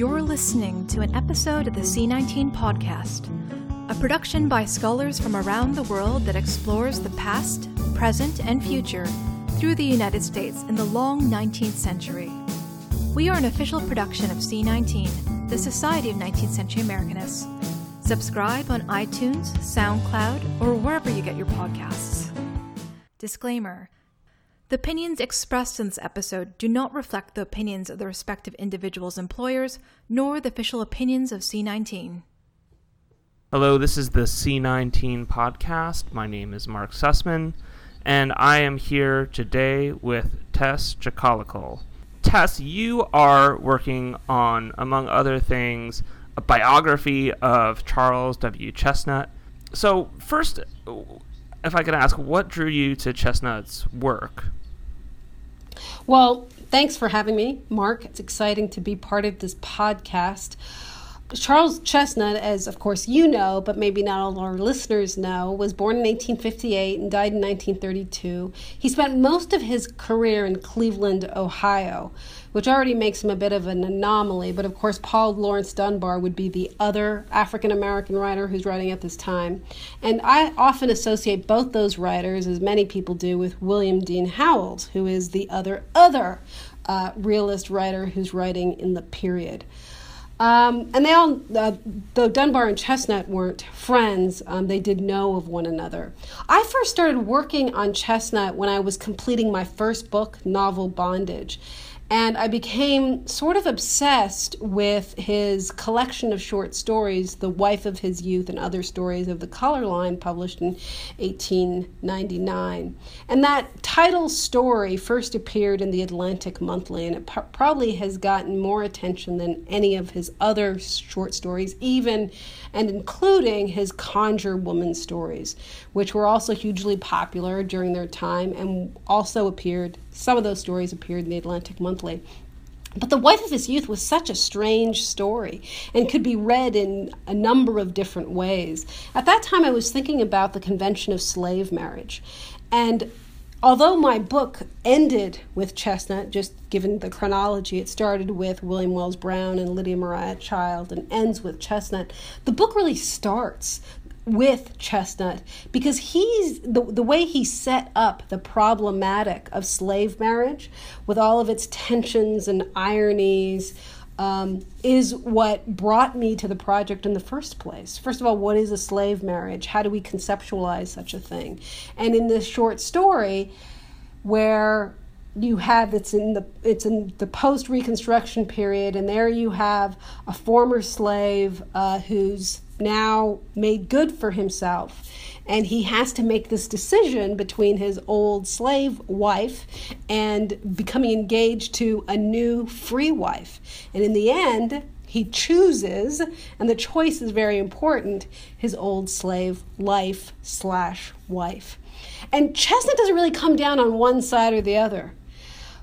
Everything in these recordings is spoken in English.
You're listening to an episode of the C19 podcast, a production by scholars from around the world that explores the past, present, and future through the United States in the long 19th century. We are an official production of C19, the Society of 19th Century Americanists. Subscribe on iTunes, SoundCloud, or wherever you get your podcasts. Disclaimer The opinions expressed in this episode do not reflect the opinions of the respective individuals' employers, nor the official opinions of C19. Hello, this is the C19 podcast. My name is Mark Sussman, and I am here today with Tess Chakkalakal. Tess, you are working on, among other things, a biography of Charles W. Chesnutt. So, first, if I could ask, what drew you to Chesnutt's work? Well, thanks for having me, Mark. It's exciting to be part of this podcast. Charles Chesnutt, as of course you know, but maybe not all our listeners know, was born in 1858 and died in 1932. He spent most of his career in Cleveland, Ohio, which already makes him a bit of an anomaly. But of course, Paul Laurence Dunbar would be the other African American writer who's writing at this time. And I often associate both those writers, as many people do, with William Dean Howells, who is the other, other uh, realist writer who's writing in the period. Um, and they all, uh, though Dunbar and Chesnutt weren't friends, um, they did know of one another. I first started working on Chesnutt when I was completing my first book, Novel Bondage. And I became sort of obsessed with his collection of short stories, The Wife of His Youth and Other Stories of the Color Line, published in 1899. And that title story first appeared in the Atlantic Monthly, and it probably has gotten more attention than any of his other short stories, even and including his Conjure Woman stories, which were also hugely popular during their time and also appeared, some of those stories appeared in the Atlantic Monthly. But The Wife of His Youth was such a strange story and could be read in a number of different ways. At that time, I was thinking about the convention of slave marriage. And although my book ended with Chesnutt, just given the chronology, it started with William Wells Brown and Lydia Maria Child and ends with Chesnutt, the book really starts with Chesnutt because he's the, the way he set up the problematic of slave marriage with all of its tensions and ironies um, is what brought me to the project in the first place. First of all, what is a slave marriage? How do we conceptualize such a thing? And in this short story, where you have it's in the it's in the post reconstruction period and there you have a former slave uh, who's now made good for himself. And he has to make this decision between his old slave wife and becoming engaged to a new free wife. And in the end he chooses and the choice is very important his old slave life slash wife. And Chesnutt doesn't really come down on one side or the other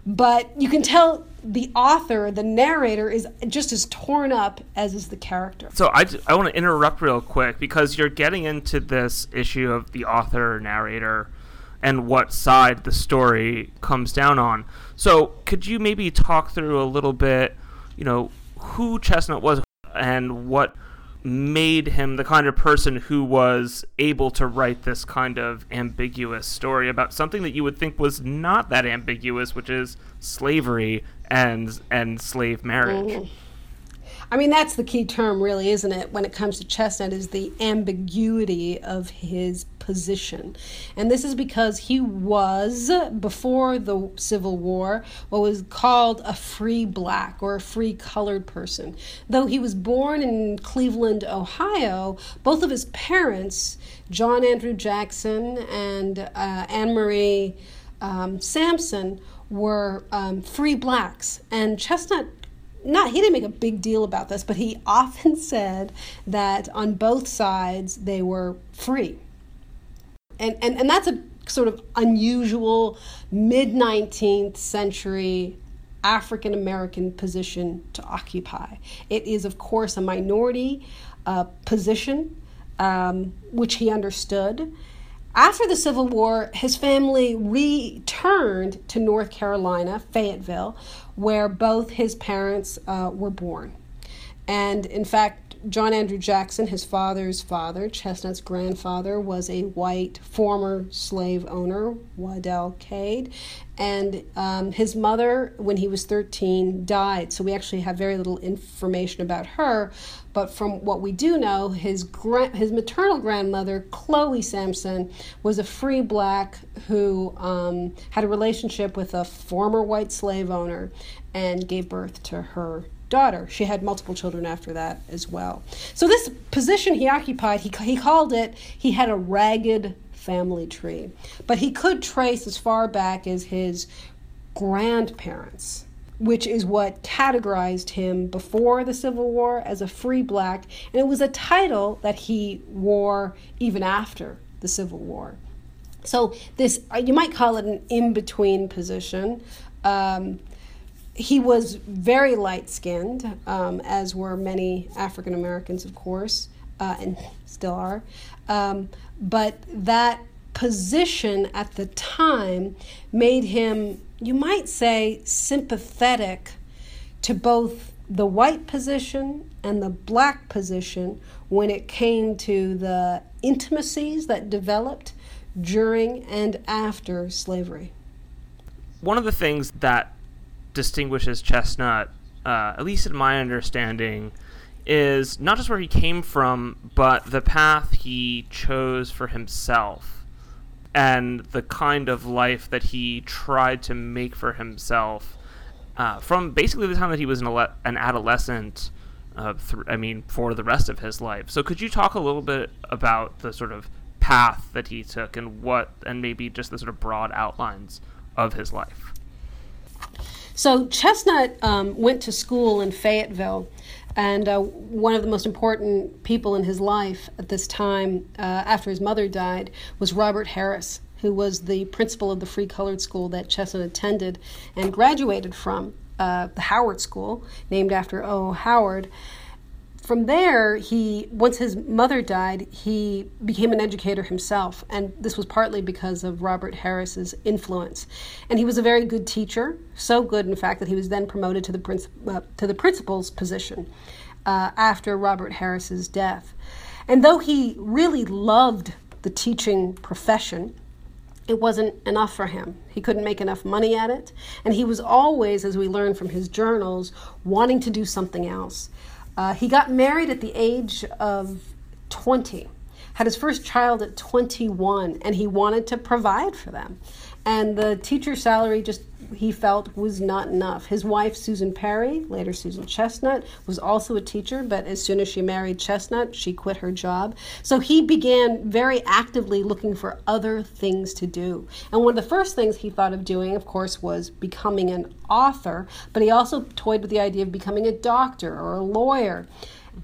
but you can tell the author, the narrator, is just as torn up as is the character. So I, I want to interrupt real quick because you're getting into this issue of the author, narrator, and what side the story comes down on. So could you maybe talk through a little bit, you know, who Chesnutt was and what made him the kind of person who was able to write this kind of ambiguous story about something that you would think was not that ambiguous, which is slavery and and slave marriage. I mean, that's the key term, really, isn't it, when it comes to Chesnutt, is the ambiguity of his position. And this is because he was, before the Civil War, what was called a free black or a free colored person. Though he was born in Cleveland, Ohio, both of his parents, John Andrew Jackson and uh, Anne Marie um, Sampson, were um, free blacks. And Chesnutt not he didn't make a big deal about this, but he often said that on both sides they were free. And and, and that's a sort of unusual mid 19th century African American position to occupy. It is, of course, a minority uh, position, um, which he understood. After the Civil War, his family returned to North Carolina, Fayetteville, where both his parents uh, were born. And in fact, John Andrew Jackson, his father's father, Chesnutt's grandfather, was a white former slave owner, Waddell Cade. And um, his mother, when he was 13, died. So we actually have very little information about her. But from what we do know, his, gra- his maternal grandmother, Chloe Sampson, was a free black who um, had a relationship with a former white slave owner and gave birth to her daughter. She had multiple children after that as well. So this position he occupied, he, he called it, he had a ragged family tree. But he could trace as far back as his grandparents, which is what categorized him before the Civil War as a free black. And it was a title that he wore even after the Civil War. So this, you might call it an in-between position. Um, he was very light skinned, um, as were many African Americans, of course, uh, and still are. Um, but that position at the time made him, you might say, sympathetic to both the white position and the black position when it came to the intimacies that developed during and after slavery. One of the things that distinguishes Chesnutt, uh, at least in my understanding, is not just where he came from, but the path he chose for himself and the kind of life that he tried to make for himself uh, from basically the time that he was an, ale- an adolescent. Uh, th- I mean, for the rest of his life. So, could you talk a little bit about the sort of path that he took and what, and maybe just the sort of broad outlines of his life? So Chesnutt um, went to school in Fayetteville, and uh, one of the most important people in his life at this time, uh, after his mother died, was Robert Harris, who was the principal of the free colored school that Chesnutt attended and graduated from, uh, the Howard School, named after O. Howard from there, he once his mother died, he became an educator himself, and this was partly because of Robert Harris's influence. And he was a very good teacher, so good, in fact, that he was then promoted to the uh, to the principal's position uh, after Robert Harris's death. And though he really loved the teaching profession, it wasn't enough for him. He couldn't make enough money at it, and he was always, as we learn from his journals, wanting to do something else. Uh, he got married at the age of 20, had his first child at 21, and he wanted to provide for them. And the teacher salary just he felt was not enough. His wife, Susan Perry, later Susan Chesnutt, was also a teacher, but as soon as she married Chesnutt, she quit her job. So he began very actively looking for other things to do. And one of the first things he thought of doing, of course, was becoming an author, but he also toyed with the idea of becoming a doctor or a lawyer.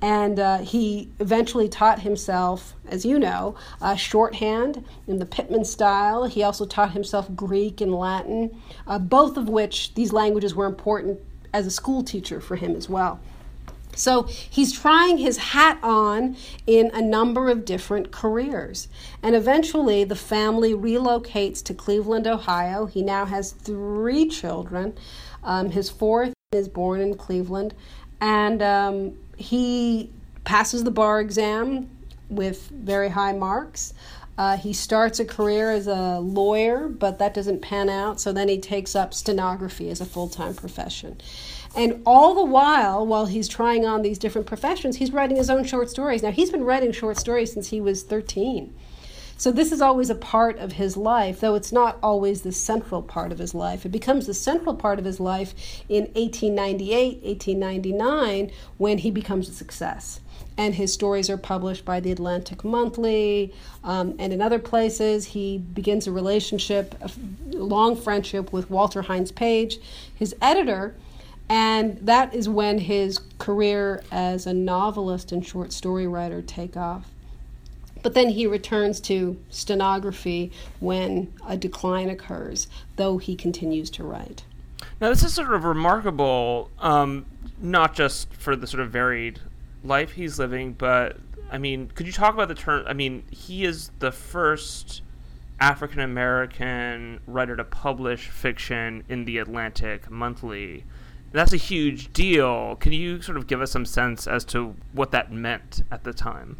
And uh, he eventually taught himself, as you know, uh, shorthand in the Pitman style. He also taught himself Greek and Latin, uh, both of which these languages were important as a school teacher for him as well. So he's trying his hat on in a number of different careers. And eventually the family relocates to Cleveland, Ohio. He now has three children. Um, his fourth is born in Cleveland. And um, he passes the bar exam with very high marks. Uh, he starts a career as a lawyer, but that doesn't pan out. So then he takes up stenography as a full time profession. And all the while, while he's trying on these different professions, he's writing his own short stories. Now, he's been writing short stories since he was 13. So this is always a part of his life, though it's not always the central part of his life. It becomes the central part of his life in 1898, 1899, when he becomes a success. And his stories are published by the Atlantic Monthly um, and in other places. He begins a relationship, a long friendship with Walter Hines Page, his editor. And that is when his career as a novelist and short story writer take off. But then he returns to stenography when a decline occurs, though he continues to write. Now, this is sort of remarkable, um, not just for the sort of varied life he's living, but I mean, could you talk about the term? I mean, he is the first African American writer to publish fiction in the Atlantic Monthly. that's a huge deal. Can you sort of give us some sense as to what that meant at the time?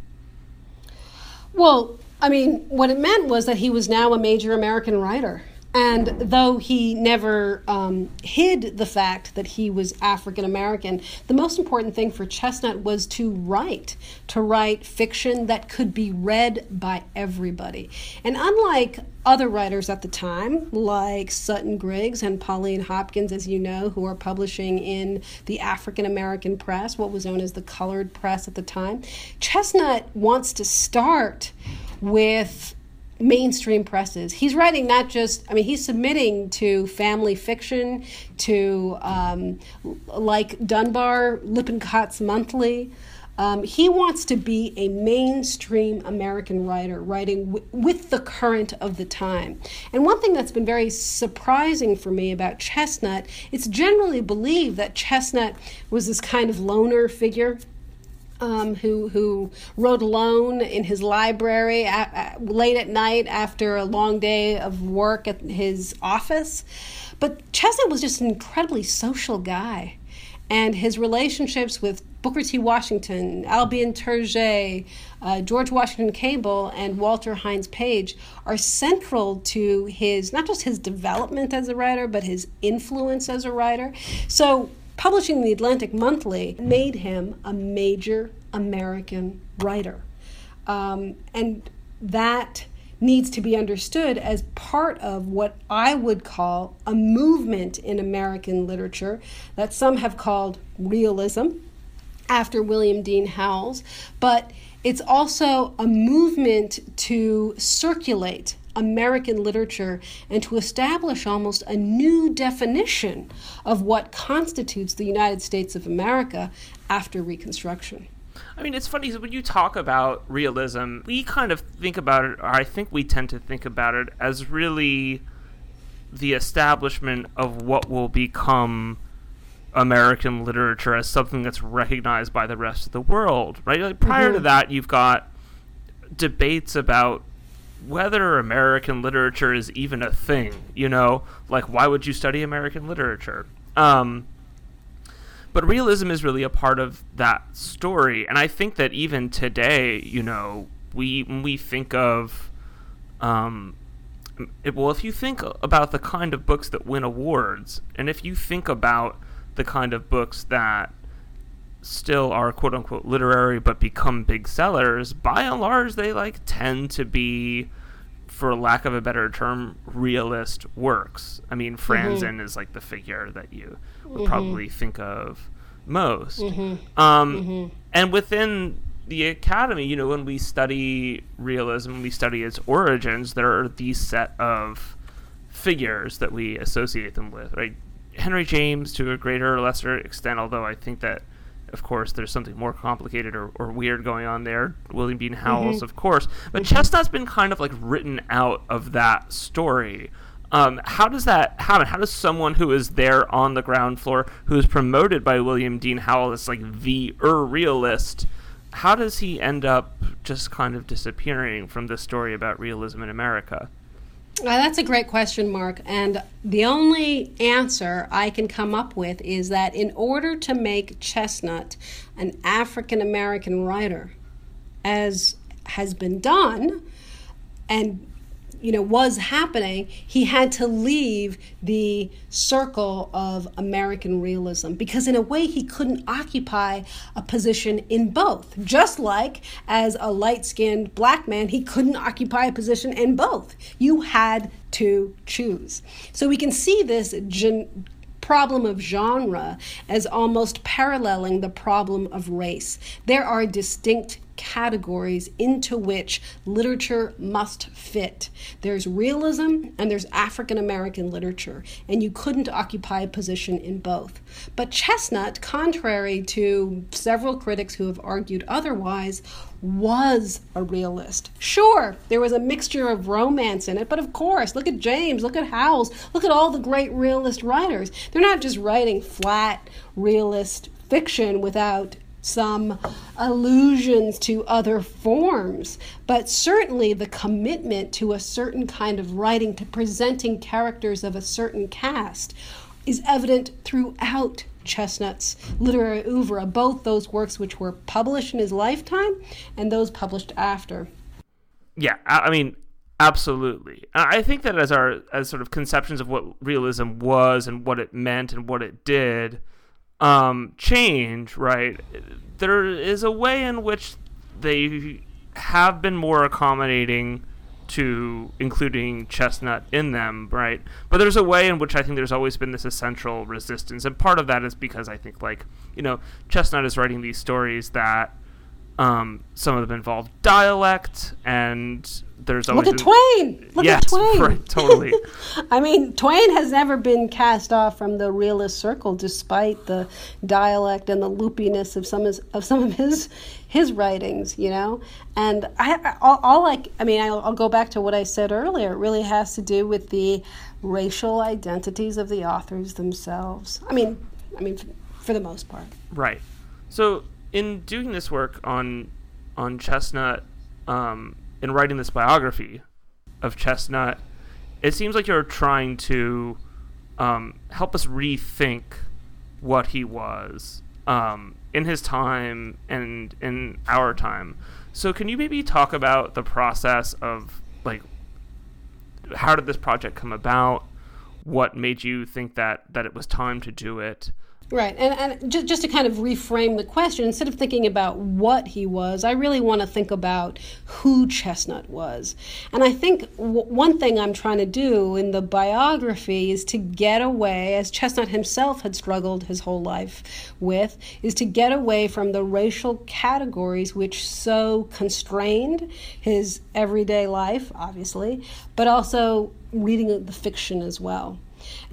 Well, I mean, what it meant was that he was now a major American writer. And though he never um, hid the fact that he was African American, the most important thing for Chesnutt was to write, to write fiction that could be read by everybody. And unlike other writers at the time, like Sutton Griggs and Pauline Hopkins, as you know, who are publishing in the African American press, what was known as the colored press at the time, Chesnutt wants to start with mainstream presses. He's writing not just, I mean, he's submitting to family fiction, to um, like Dunbar, Lippincott's Monthly. Um, he wants to be a mainstream American writer, writing w- with the current of the time. And one thing that's been very surprising for me about Chesnutt, it's generally believed that Chesnutt was this kind of loner figure um, who who wrote alone in his library at, at, late at night after a long day of work at his office. But Chesnutt was just an incredibly social guy, and his relationships with Booker T. Washington, Albion Tourgée, uh, George Washington Cable, and Walter Hines Page are central to his not just his development as a writer, but his influence as a writer. So publishing the Atlantic Monthly made him a major American writer. Um, and that needs to be understood as part of what I would call a movement in American literature that some have called realism after William Dean Howells, but it's also a movement to circulate American literature and to establish almost a new definition of what constitutes the United States of America after Reconstruction. I mean, it's funny when you talk about realism, we kind of think about it, or I think we tend to think about it as really the establishment of what will become American literature as something that's recognized by the rest of the world, right? Like prior mm-hmm. to that, you've got debates about whether American literature is even a thing. You know, like why would you study American literature? Um, but realism is really a part of that story, and I think that even today, you know, we we think of, um, it, well, if you think about the kind of books that win awards, and if you think about the kind of books that still are quote unquote literary but become big sellers, by and large, they like tend to be, for lack of a better term, realist works. I mean, Franzen mm-hmm. is like the figure that you would mm-hmm. probably think of most. Mm-hmm. Um, mm-hmm. and within the academy, you know, when we study realism, we study its origins, there are these set of figures that we associate them with, right? Henry James to a greater or lesser extent, although I think that of course, there's something more complicated or, or weird going on there. William Dean Howells, mm-hmm. of course. But mm-hmm. Chesnutt's been kind of like written out of that story. Um, how does that happen? How does someone who is there on the ground floor, who is promoted by William Dean Howells as like the er realist, how does he end up just kind of disappearing from the story about realism in America? Uh, that's a great question, Mark. And the only answer I can come up with is that in order to make Chesnutt an African American writer, as has been done, and you know was happening he had to leave the circle of american realism because in a way he couldn't occupy a position in both. Just like as a light-skinned black man he couldn't occupy a position in both. You had to choose. So we can see this gen- problem of genre as almost paralleling the problem of race. There are distinct categories into which literature must fit. There's realism and there's African American literature, and you couldn't occupy a position in both. But Chesnutt, contrary to several critics who have argued otherwise, was a realist. Sure, there was a mixture of romance in it, but of course, look at James, look at Howells, look at all the great realist writers. They're not just writing flat realist fiction without some allusions to other forms, but certainly the commitment to a certain kind of writing, to presenting characters of a certain cast, is evident throughout Chesnutt's literary oeuvre, both those works which were published in his lifetime and those published after. Yeah, I mean, absolutely. I think that as our as sort of conceptions of what realism was and what it meant and what it did um, change, right? There is a way in which they have been more accommodating to including Chesnutt in them, right? But there's a way in which I think there's always been this essential resistance, and part of that is because I think like you know Chesnutt is writing these stories that um, some of them involve dialect, and there's always look at Twain. Look yes, at Twain. Right, totally. I mean, Twain has never been cast off from the realist circle, despite the dialect and the loopiness of some of, some of his his writings. You know, and I all, all I I mean, I'll, I'll go back to what I said earlier. It really has to do with the racial identities of the authors themselves. I mean, I mean, for the most part. Right. So in doing this work on on Chesnutt, um, in writing this biography of Chesnutt, it seems like you're trying to um, help us rethink what he was um, in his time and in our time. So, can you maybe talk about the process of like how did this project come about? What made you think that that it was time to do it? Right, and, and just, just to kind of reframe the question, instead of thinking about what he was, I really want to think about who Chesnutt was. And I think w- one thing I'm trying to do in the biography is to get away, as Chesnutt himself had struggled his whole life with, is to get away from the racial categories which so constrained his everyday life, obviously, but also reading the fiction as well.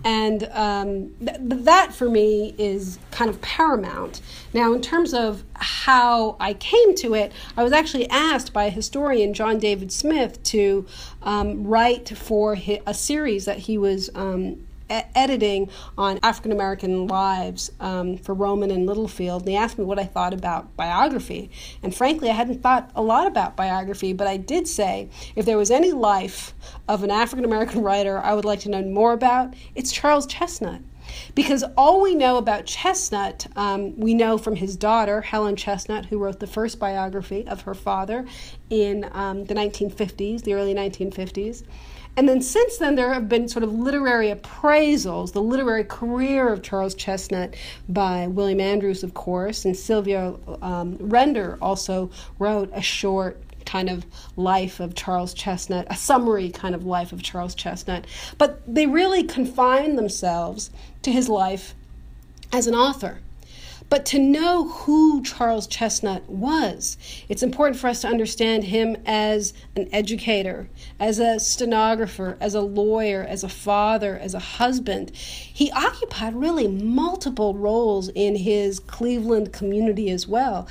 And um, th- that for me is kind of paramount. Now, in terms of how I came to it, I was actually asked by a historian John David Smith to um, write for a series that he was um, editing on African American lives um, for Rowman and Littlefield, and he asked me what I thought about biography. And frankly, I hadn't thought a lot about biography, but I did say if there was any life of an African American writer I would like to know more about, it's Charles Chesnutt. Because all we know about Chesnutt, um, we know from his daughter, Helen Chesnutt, who wrote the first biography of her father in um, the 1950s, the early 1950s. And then since then, there have been sort of literary appraisals, the literary career of Charles Chesnutt by William Andrews, of course, and Sylvia um, Render also wrote a short kind of life of Charles Chesnutt, a summary kind of life of Charles Chesnutt. But they really confine themselves to his life as an author. But to know who Charles Chesnutt was, it's important for us to understand him as an educator, as a stenographer, as a lawyer, as a father, as a husband. He occupied really multiple roles in his Cleveland community as well.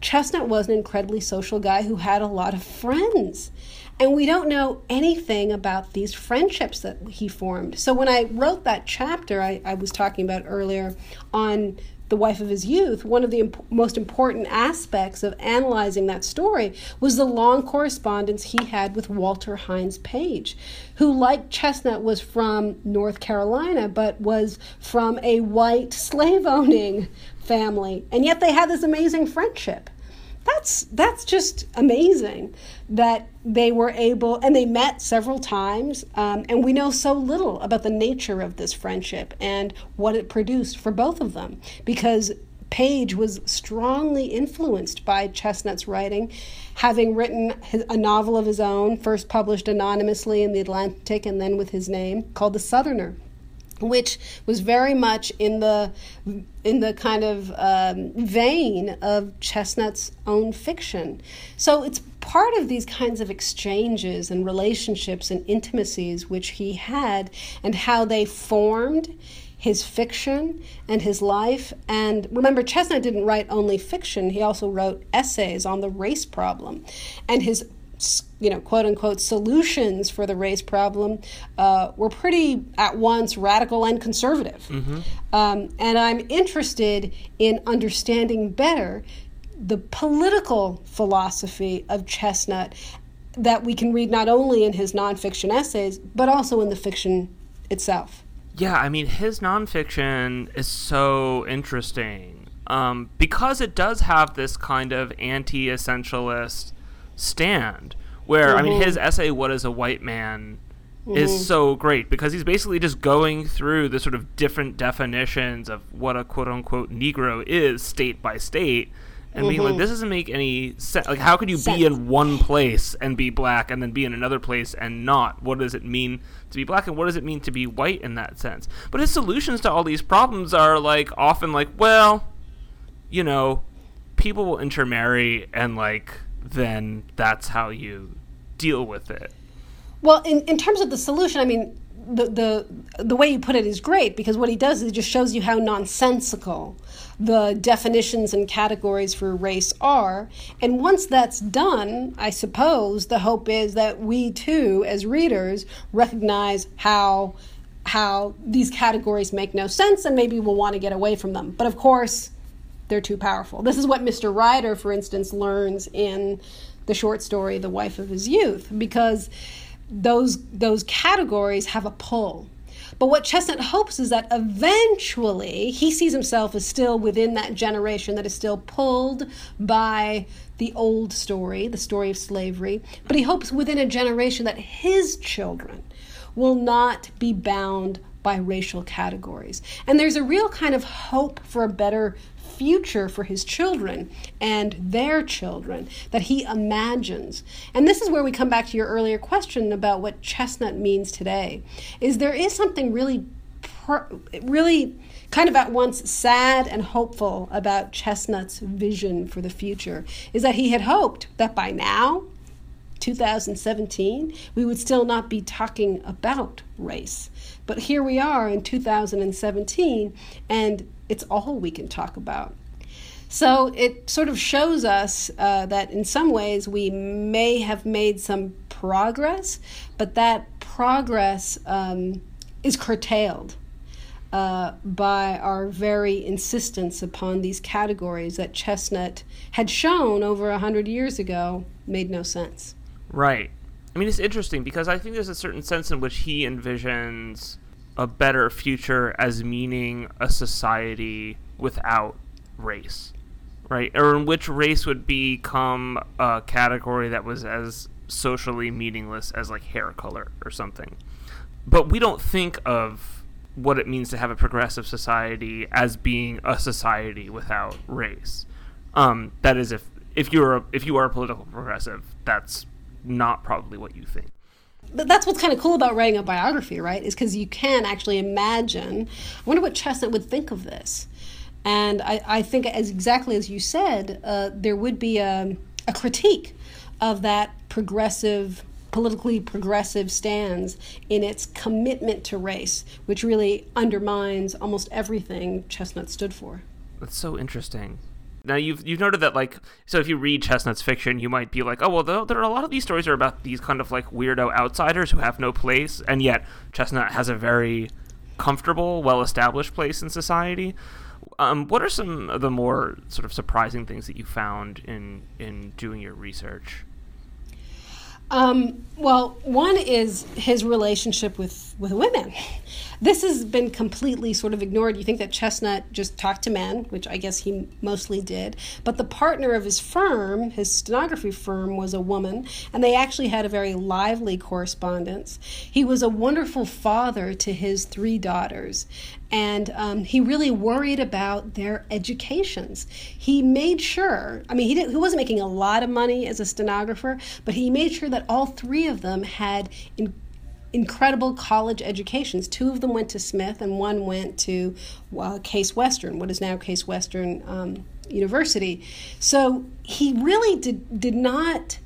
Chesnutt was an incredibly social guy who had a lot of friends. And we don't know anything about these friendships that he formed. So when I wrote that chapter I, I was talking about earlier on the wife of his youth, one of the imp- most important aspects of analyzing that story was the long correspondence he had with Walter Hines Page, who, like Chesnutt, was from North Carolina, but was from a white slave owning family. And yet they had this amazing friendship that's that's just amazing that they were able and they met several times um, and we know so little about the nature of this friendship and what it produced for both of them because Page was strongly influenced by Chesnutt's writing, having written a novel of his own, first published anonymously in the Atlantic and then with his name, called The Southerner which was very much in the in the kind of um, vein of Chesnutt's own fiction. So it's part of these kinds of exchanges and relationships and intimacies which he had, and how they formed his fiction and his life. And remember, Chesnutt didn't write only fiction; he also wrote essays on the race problem, and his you know, quote unquote, solutions for the race problem uh, were pretty at once radical and conservative. Mm-hmm. Um, and I'm interested in understanding better the political philosophy of Chesnutt that we can read not only in his nonfiction essays, but also in the fiction itself. Yeah, I mean, his nonfiction is so interesting um, because it does have this kind of anti essentialist stand. Where, mm-hmm. I mean, his mm-hmm. essay, What is a White Man? Mm-hmm. is so great because he's basically just going through the sort of different definitions of what a quote unquote Negro is state by state and mm-hmm. being like, mm-hmm. this doesn't make any sense. Like, how could you sense. be in one place and be black and then be in another place and not? What does it mean to be black and what does it mean to be white in that sense? But his solutions to all these problems are like often like, well, you know, people will intermarry and like then that's how you deal with it. Well, in, in terms of the solution, I mean, the, the the way you put it is great because what he does is just shows you how nonsensical the definitions and categories for race are. And once that's done, I suppose the hope is that we too, as readers, recognize how how these categories make no sense and maybe we'll want to get away from them. But of course, they're too powerful. This is what Mr. Ryder, for instance, learns in the short story The Wife of His Youth, because those those categories have a pull. But what Chesnutt hopes is that eventually he sees himself as still within that generation that is still pulled by the old story, the story of slavery. But he hopes within a generation that his children will not be bound by racial categories. And there's a real kind of hope for a better future for his children and their children that he imagines. And this is where we come back to your earlier question about what Chesnutt means today. Is there is something really really kind of at once sad and hopeful about Chesnutt's vision for the future is that he had hoped that by now 2017, we would still not be talking about race. But here we are in 2017, and it's all we can talk about. So it sort of shows us uh, that in some ways we may have made some progress, but that progress um, is curtailed. Uh, by our very insistence upon these categories that Chesnutt had shown over a hundred years ago made no sense. Right. I mean, it's interesting because I think there's a certain sense in which he envisions a better future as meaning a society without race, right? Or in which race would become a category that was as socially meaningless as like hair color or something. But we don't think of what it means to have a progressive society as being a society without race. Um, that is, if if you're a, if you are a political progressive, that's not probably what you think but that's what's kind of cool about writing a biography, right? Is because you can actually imagine. I wonder what Chesnutt would think of this. And I, I think, as exactly as you said, uh, there would be a, a critique of that progressive, politically progressive stands in its commitment to race, which really undermines almost everything Chesnutt stood for. That's so interesting. Now you've you've noted that like so if you read Chesnutt's fiction, you might be like, oh well, there are a lot of these stories are about these kind of like weirdo outsiders who have no place, and yet Chesnutt has a very comfortable, well-established place in society. Um, what are some of the more sort of surprising things that you found in in doing your research? Um, well, one is his relationship with, with women. This has been completely sort of ignored. You think that Chesnutt just talked to men, which I guess he mostly did, but the partner of his firm, his stenography firm, was a woman, and they actually had a very lively correspondence. He was a wonderful father to his three daughters, and um, he really worried about their educations. He made sure, I mean, he, didn't, he wasn't making a lot of money as a stenographer, but he made sure that all three of them had in, incredible college educations. Two of them went to Smith, and one went to uh, Case Western, what is now Case Western um, University. So he really did, did not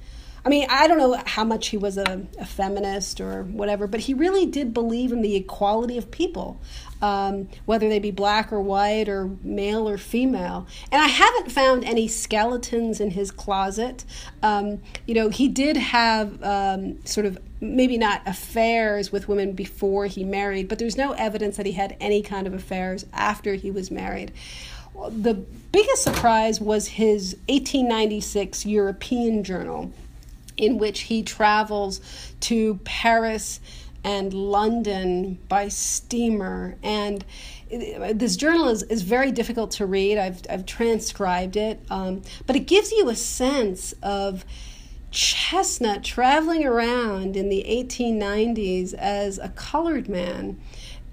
I mean, I don't know how much he was a, a, feminist or whatever, but he really did believe in the equality of people, um, whether they be black or white or male or female. And I haven't found any skeletons in his closet. Um, you know, he did have um, sort of maybe not affairs with women before he married, but there's no evidence that he had any kind of affairs after he was married the biggest surprise was his 1896 European journal, in which he travels to Paris and London by steamer. And this journal is, is very difficult to read. I've, I've transcribed it, um, but it gives you a sense of Chesnutt traveling around in the 1890s as a colored man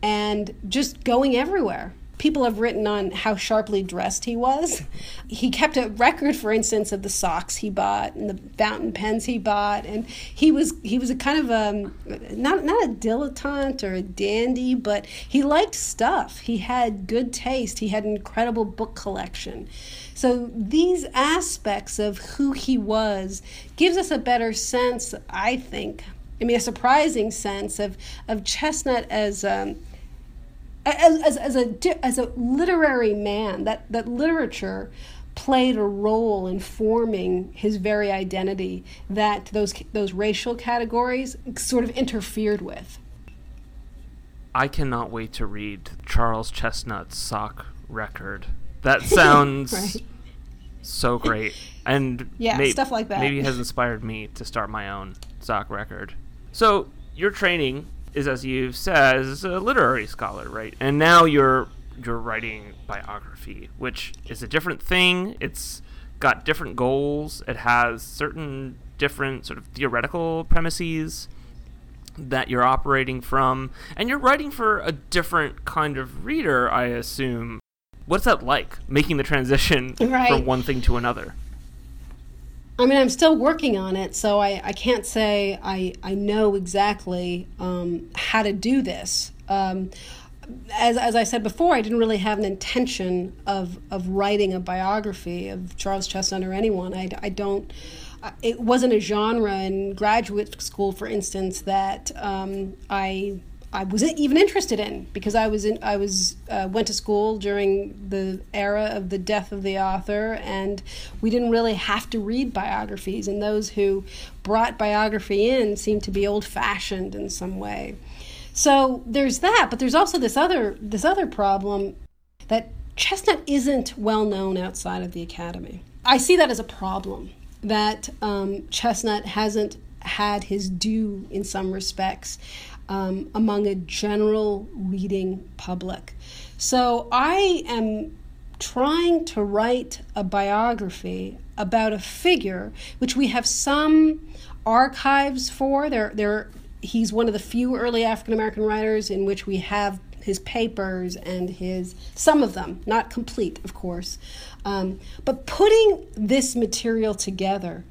and just going everywhere people have written on how sharply dressed he was. He kept a record, for instance, of the socks he bought and the fountain pens he bought, and he was he was a kind of a not not a dilettante or a dandy, but he liked stuff. He had good taste. He had an incredible book collection. So these aspects of who he was gives us a better sense, I think. I mean, a surprising sense of of Chesnutt as um, as, as, as, a, as a literary man, that, that literature played a role in forming his very identity that those, those racial categories sort of interfered with. I cannot wait to read Charles Chesnutt's sock record. That sounds right. so great. And yeah, may- stuff like that. Maybe has inspired me to start my own sock record. So, your training is, as you've said, is a literary scholar, right? And now you're you're writing biography, which is a different thing. It's got different goals. It has certain different sort of theoretical premises that you're operating from, and you're writing for a different kind of reader, I assume. What's that like, making the transition right. from one thing to another? I mean, I'm still working on it, so I, I can't say I, I know exactly um, how to do this. Um, as, as I said before, I didn't really have an intention of, of writing a biography of Charles Chesnutt or anyone. I, I don't, it wasn't a genre in graduate school, for instance, that um, I I wasn't even interested in because I was in I was uh, went to school during the era of the death of the author and we didn't really have to read biographies and those who brought biography in seemed to be old fashioned in some way. So there's that, but there's also this other this other problem that Chesnutt isn't well known outside of the academy. I see that as a problem that um, Chesnutt hasn't had his due in some respects um, among a general reading public. So I am trying to write a biography about a figure which we have some archives for. There, there, he's one of the few early African American writers in which we have his papers and his some of them, not complete, of course. Um, but putting this material together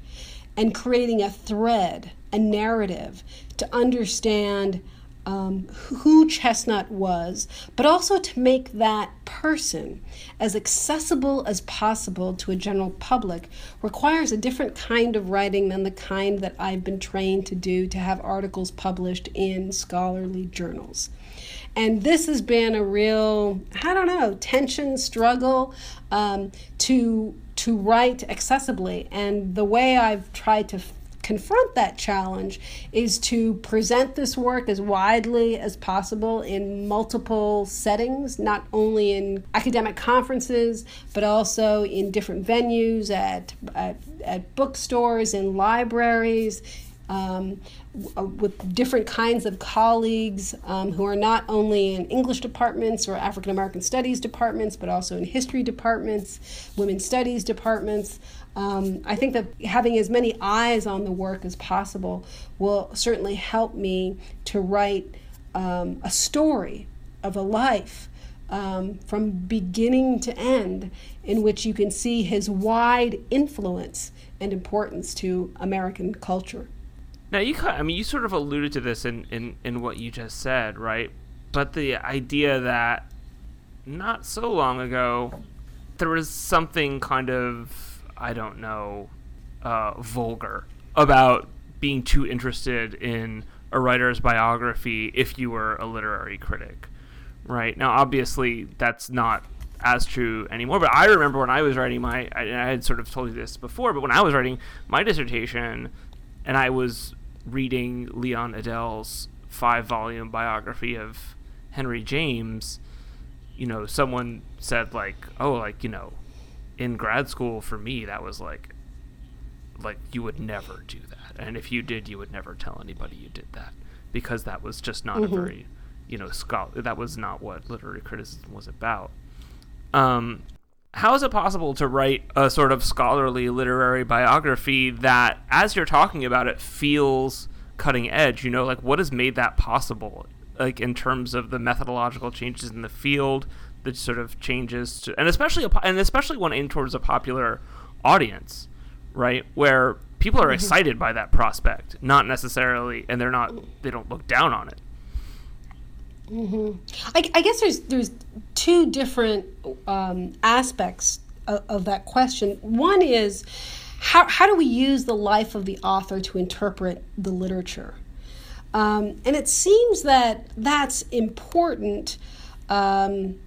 and creating a thread, a narrative to understand um, who Chesnutt was, but also to make that person as accessible as possible to a general public requires a different kind of writing than the kind that I've been trained to do to have articles published in scholarly journals. And this has been a real, I don't know, tension, struggle um, to to write accessibly. And the way I've tried to confront that challenge is to present this work as widely as possible in multiple settings, not only in academic conferences, but also in different venues, at, at, at bookstores, in libraries. Um, with different kinds of colleagues um, who are not only in English departments or African American studies departments, but also in history departments, women's studies departments. Um, I think that having as many eyes on the work as possible will certainly help me to write um, a story of a life um, from beginning to end in which you can see his wide influence and importance to American culture. Now you, I mean, you sort of alluded to this in, in, in what you just said, right? But the idea that not so long ago there was something kind of I don't know, uh, vulgar about being too interested in a writer's biography if you were a literary critic. Right now, obviously, that's not as true anymore. But I remember when I was writing my, I, I had sort of told you this before, but when I was writing my dissertation, and I was reading Leon Edel's five-volume biography of Henry James, you know, someone said like, "Oh, like you know, in grad school for me that was like like you would never do that and if you did you would never tell anybody you did that because that was just not mm-hmm. a very, you know, scholar. That was not what literary criticism was about. Um, how is it possible to write a sort of scholarly literary biography that, as you're talking about it, feels cutting edge? You know, like what has made that possible? Like in terms of the methodological changes in the field, the sort of changes, to, and especially a, and especially one aimed towards a popular audience, right? Where people are mm-hmm. excited by that prospect, not necessarily, and they're not, they don't look down on it. Mm-hmm. I, I, guess there's there's two different um, aspects of, of, that question. One is how how do we use the life of the author to interpret the literature, um, and it seems that that's important um,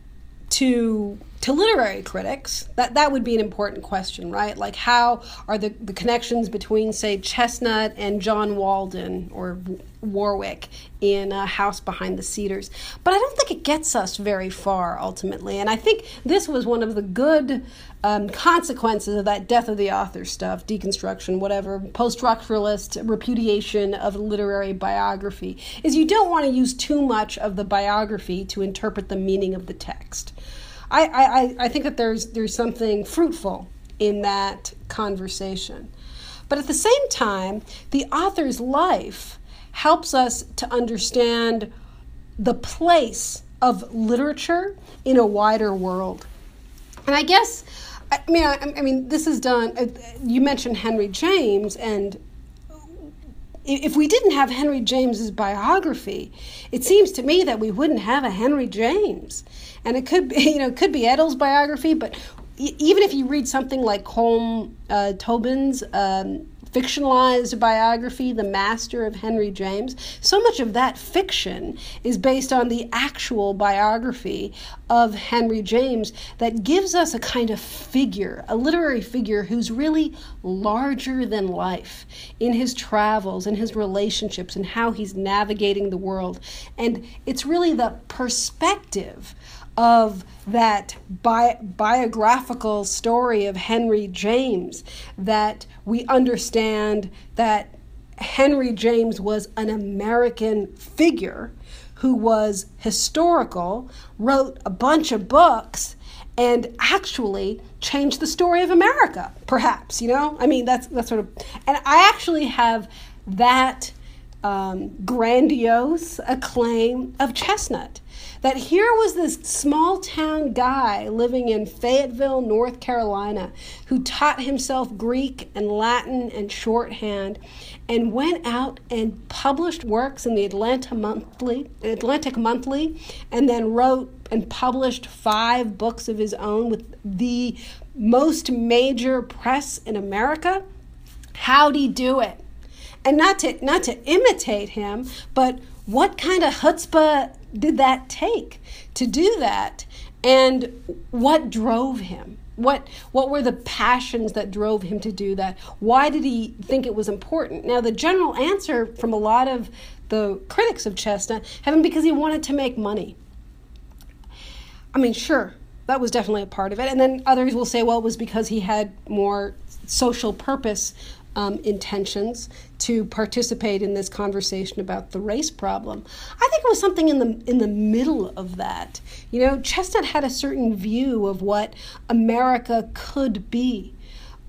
to to literary critics, that, that would be an important question, right? Like, how are the, the connections between, say, Chesnutt and John Walden or Warwick in a House Behind the Cedars? But I don't think it gets us very far ultimately. And I think this was one of the good um, consequences of that death of the author stuff, deconstruction, whatever, post structuralist repudiation of literary biography, is you don't want to use too much of the biography to interpret the meaning of the text. I, I, I think that there's there's something fruitful in that conversation. But at the same time, the author's life helps us to understand the place of literature in a wider world. And I guess, I mean, I, I mean, this is done. Uh, you mentioned Henry James, and if we didn't have Henry James's biography, it seems to me that we wouldn't have a Henry James. And it could be, you know, it could be Edel's biography, but even if you read something like Colm uh, Tóibín's um, fictionalized biography, The Master of Henry James, so much of that fiction is based on the actual biography of Henry James that gives us a kind of figure, a literary figure who's really larger than life in his travels and his relationships and how he's navigating the world. And it's really the perspective of that bi- biographical story of Henry James that we understand that Henry James was an American figure who was historical, wrote a bunch of books, and actually changed the story of America, perhaps, you know? I mean, that's, that's sort of, and I actually have that um, grandiose acclaim of Chesnutt that here was this small town guy living in Fayetteville, North Carolina, who taught himself Greek and Latin and shorthand and went out and published works in the Atlanta Monthly, Atlantic Monthly, and then wrote and published five books of his own with the most major press in America. How'd he do it? And not to not to imitate him, but what kind of chutzpah did that take to do that? And what drove him? What what were the passions that drove him to do that? Why did he think it was important? Now the general answer from a lot of the critics of Chesnutt have been because he wanted to make money. I mean, sure, that was definitely a part of it. And then others will say, well, it was because he had more social purpose um, intentions to participate in this conversation about the race problem. I think it was something in the in the middle of that. You know, Chesnutt had a certain view of what America could be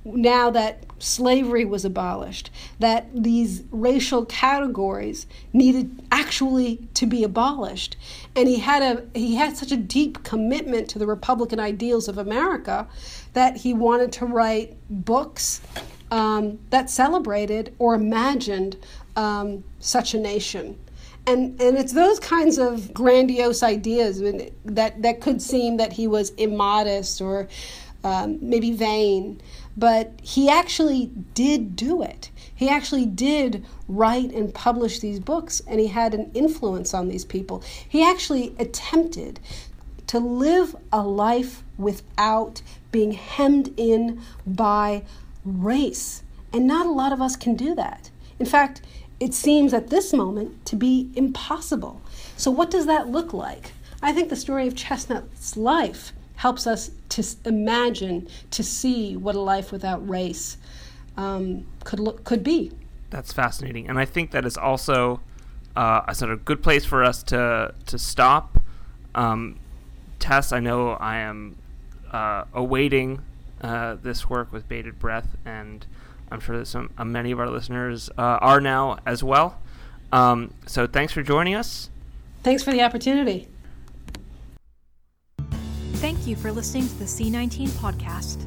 now that slavery was abolished, that these racial categories needed actually to be abolished. And he had a he had such a deep commitment to the Republican ideals of America that he wanted to write books um, that celebrated or imagined um, such a nation. And, and it's those kinds of grandiose ideas that, that could seem that he was immodest or um, maybe vain, but he actually did do it. He actually did write and publish these books, and he had an influence on these people. He actually attempted to live a life without being hemmed in by race. And not a lot of us can do that. In fact, it seems at this moment to be impossible. So, what does that look like? I think the story of Chesnutt's life helps us to imagine, to see what a life without race um, could look could be. That's fascinating, and I think that is also uh, a sort of good place for us to to stop. Um, Tess, I know I am uh, awaiting uh, this work with bated breath, and I'm sure that some uh, many of our listeners uh, are now as well. Um, so thanks for joining us. Thanks for the opportunity. Thank you for listening to the C19 podcast.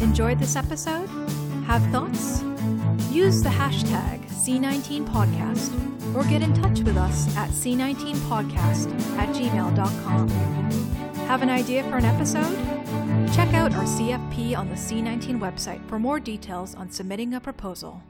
Enjoyed this episode? Have thoughts? Use the hashtag C19podcast or get in touch with us at C19podcast at gmail.com. Have an idea for an episode? Check out our CFP on the C19 website for more details on submitting a proposal.